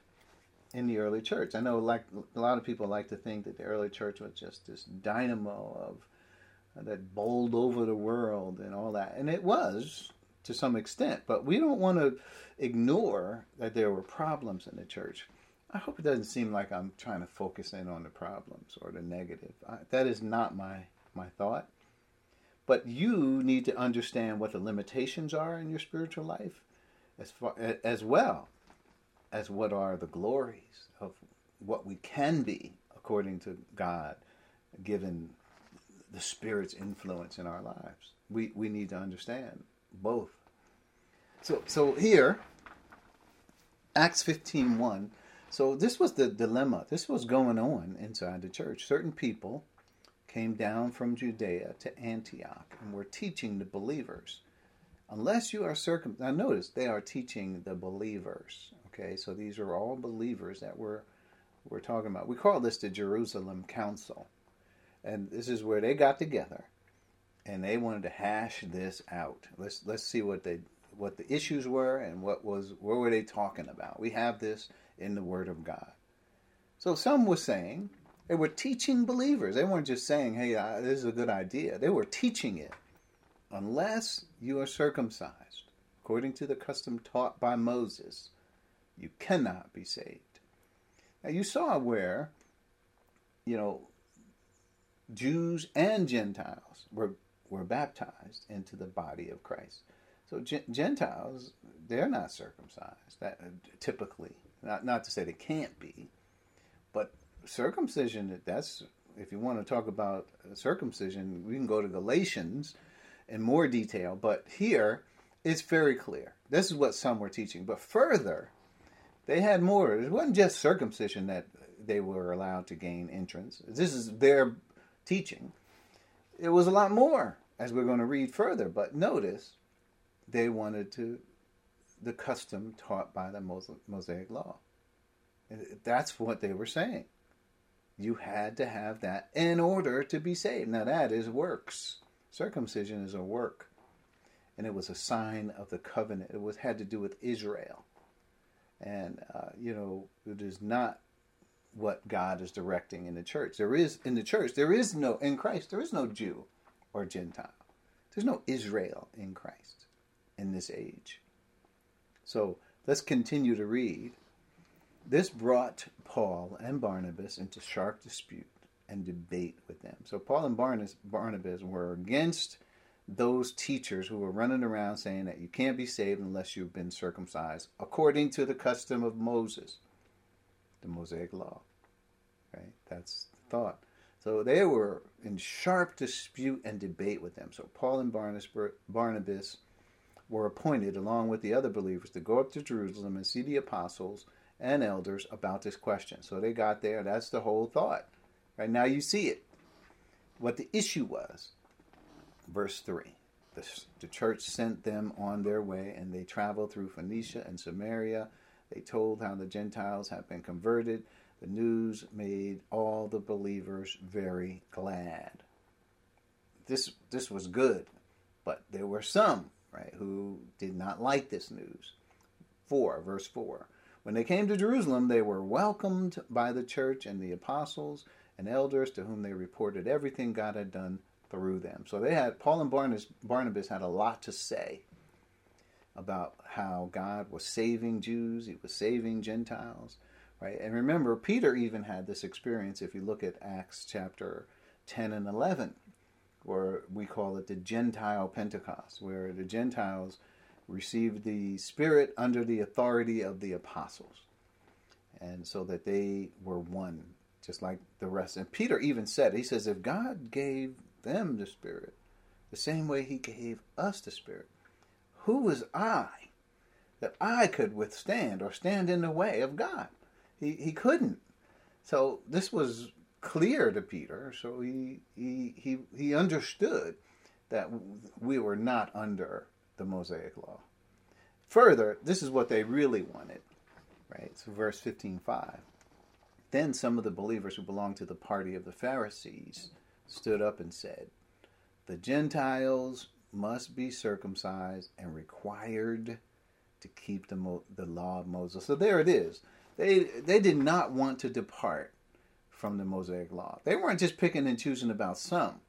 in the early church. I know, like a lot of people like to think that the early church was just this dynamo of uh, that bowled over the world and all that, and it was to some extent. But we don't want to ignore that there were problems in the church. I hope it doesn't seem like I'm trying to focus in on the problems or the negative. I, that is not my my thought. But you need to understand what the limitations are in your spiritual life, as far as well as what are the glories of what we can be according to God, given the Spirit's influence in our lives. We, we need to understand both. So, so here, Acts 15 1. So this was the dilemma. This was going on inside the church. Certain people came down from Judea to Antioch and were teaching the believers. Unless you are circumcised, now notice they are teaching the believers. Okay, so these are all believers that we're we're talking about. We call this the Jerusalem Council, and this is where they got together, and they wanted to hash this out. Let's let's see what they what the issues were and what was what were they talking about. We have this in the Word of God. So some were saying they were teaching believers. They weren't just saying, "Hey, uh, this is a good idea." They were teaching it. Unless you are circumcised, according to the custom taught by Moses, you cannot be saved. Now, you saw where, you know, Jews and Gentiles were, were baptized into the body of Christ. So Gentiles, they're not circumcised. That typically, not not to say they can't be, but circumcision that's if you want to talk about circumcision, we can go to Galatians in more detail. But here, it's very clear. This is what some were teaching. But further, they had more. It wasn't just circumcision that they were allowed to gain entrance. This is their teaching. It was a lot more, as we're going to read further. But notice, they wanted to the custom taught by the Mosaic law. That's what they were saying. You had to have that in order to be saved. Now, that is works. Circumcision is a work. And it was a sign of the covenant. It was had to do with Israel. And, uh, you know, it is not what God is directing in the church. There is, in the church, there is no, in Christ, there is no Jew or Gentile. There's no Israel in Christ in this age. So let's continue to read. This brought Paul and Barnabas into sharp dispute and debate with them. So Paul and Barnabas were against those teachers who were running around saying that you can't be saved unless you've been circumcised according to the custom of Moses, the Mosaic law. Right? That's the thought. So they were in sharp dispute and debate with them. So Paul and Barnabas were appointed, along with the other believers, to go up to Jerusalem and see the apostles and elders about this question. So they got there. That's the whole thought. Right now you see it. What the issue was. Verse 3. The, the church sent them on their way, and they traveled through Phoenicia and Samaria. They told how the Gentiles had been converted. The news made all the believers very glad. This, this was good, but there were some right, who did not like this news. 4, verse 4. When they came to Jerusalem, they were welcomed by the church and the apostles and elders to whom they reported everything God had done through them. So they had, Paul and Barnabas, Barnabas had a lot to say about how God was saving Jews, he was saving Gentiles, right? And remember, Peter even had this experience if you look at Acts chapter 10 and 11 or we call it the Gentile Pentecost, where the Gentiles received the Spirit under the authority of the apostles. And so that they were one, just like the rest. And Peter even said, he says, if God gave them the Spirit the same way he gave us the Spirit, who was I that I could withstand or stand in the way of God? He, he couldn't. So this was clear to Peter, so he he he, he understood that we were not under the Mosaic law. Further, this is what they really wanted, right? So verse 15:5. Then some of the believers who belonged to the party of the Pharisees stood up and said, "The Gentiles must be circumcised and required to keep the, the law of Moses." So there it is. They they did not want to depart from the Mosaic law. They weren't just picking and choosing about some,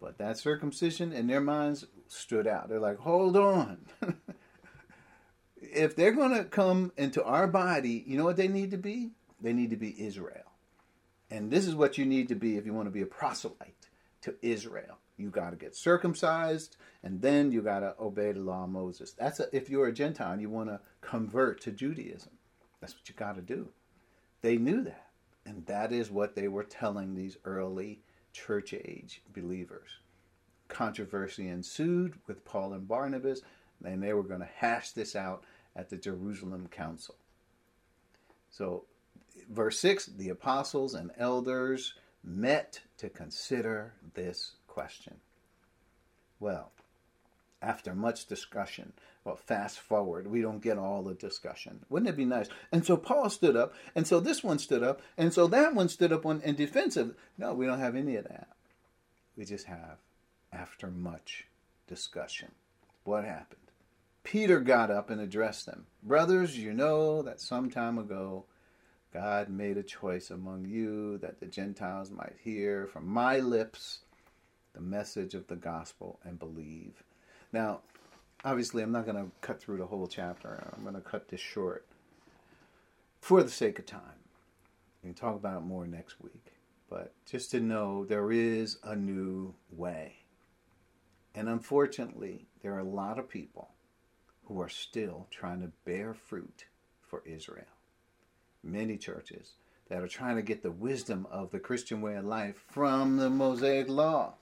but that circumcision in their minds stood out. They're like, hold on. if they're going to come into our body, you know what they need to be? They need to be Israel. And this is what you need to be if you want to be a proselyte to Israel. You got to get circumcised, and then you got to obey the law of Moses. That's a, if you're a Gentile and you want to convert to Judaism. That's what you got to do. They knew that. And that is what they were telling these early church age believers. Controversy ensued with Paul and Barnabas, and they were going to hash this out at the Jerusalem Council. So, verse 6 the apostles and elders met to consider this question. Well, after much discussion. Well, fast forward, we don't get all the discussion. Wouldn't it be nice? And so Paul stood up, and so this one stood up, and so that one stood up on in defensive. No, we don't have any of that. We just have after much discussion. What happened? Peter got up and addressed them. Brothers, you know that some time ago God made a choice among you that the Gentiles might hear from my lips the message of the gospel and believe. Now, obviously, I'm not going to cut through the whole chapter. I'm going to cut this short for the sake of time. We can talk about it more next week. But just to know there is a new way. And unfortunately, there are a lot of people who are still trying to bear fruit for Israel. Many churches that are trying to get the wisdom of the Christian way of life from the Mosaic Law,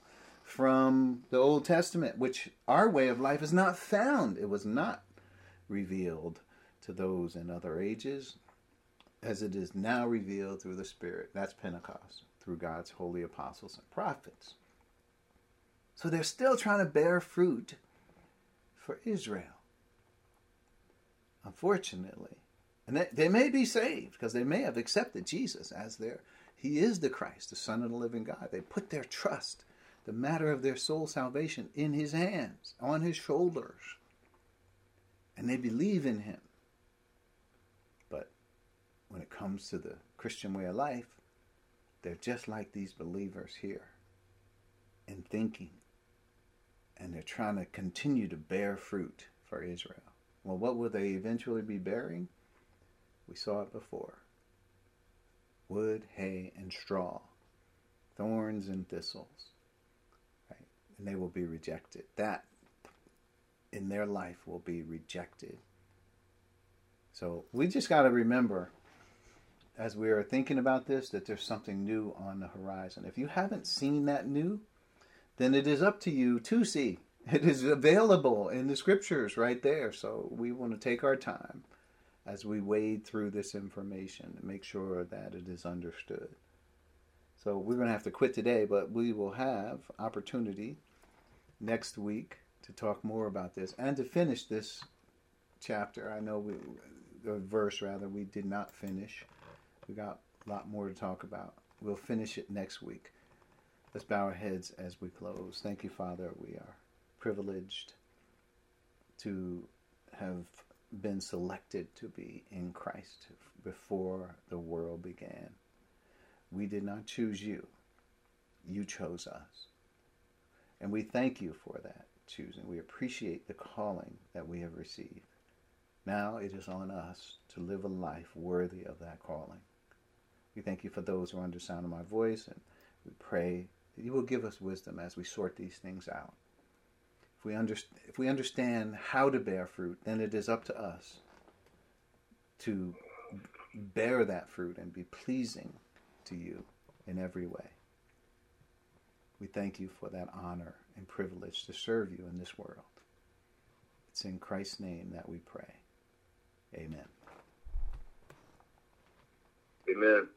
from the Old Testament, which our way of life is not found. It was not revealed to those in other ages as it is now revealed through the Spirit. That's Pentecost, through God's holy apostles and prophets. So they're still trying to bear fruit for Israel. Unfortunately, and they, they may be saved because they may have accepted Jesus as their, he is the Christ, the Son of the living God. They put their trust, the matter of their soul salvation, in his hands, on his shoulders. And they believe in him. But when it comes to the Christian way of life, they're just like these believers here in thinking. And they're trying to continue to bear fruit for Israel. Well, what will they eventually be bearing? We saw it before wood, hay, and straw, thorns and thistles. And they will be rejected. That in their life will be rejected. So we just got to remember as we are thinking about this that there's something new on the horizon. If you haven't seen that new, then it is up to you to see. It is available in the scriptures right there. So we want to take our time as we wade through this information and make sure that it is understood. So we're going to have to quit today, but we will have opportunity next week to talk more about this and to finish this chapter. I know we, the verse rather, we did not finish. We got a lot more to talk about. We'll finish it next week. Let's bow our heads as we close. Thank you, Father. We are privileged to have been selected to be in Christ before the world began. We did not choose you, you chose us. And we thank you for that choosing. We appreciate the calling that we have received. Now it is on us to live a life worthy of that calling. We thank you for those who are under sound of my voice, and we pray that you will give us wisdom as we sort these things out. If we, under, if we understand how to bear fruit, then it is up to us to bear that fruit and be pleasing to you in every way. We thank you for that honor and privilege to serve you in this world. It's in Christ's name that we pray. Amen. Amen.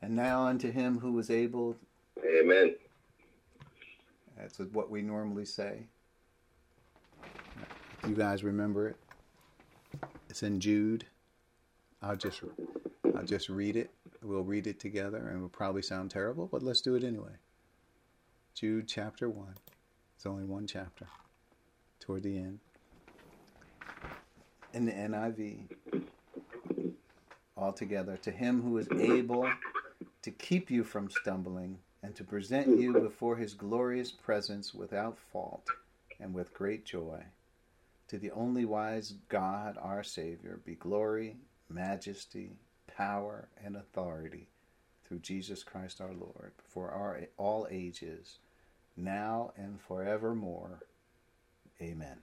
And now unto him who was able. Amen. That's what we normally say. You guys remember it? It's in Jude. I'll just I'll just read it. We'll read it together and it'll probably sound terrible, but let's do it anyway. Jude chapter 1. It's only one chapter toward the end. In the NIV, altogether, to him who is able to keep you from stumbling and to present you before his glorious presence without fault and with great joy. To the only wise God, our Savior, be glory, majesty, power, and authority through Jesus Christ our Lord, for our, all ages, now and forevermore. Amen.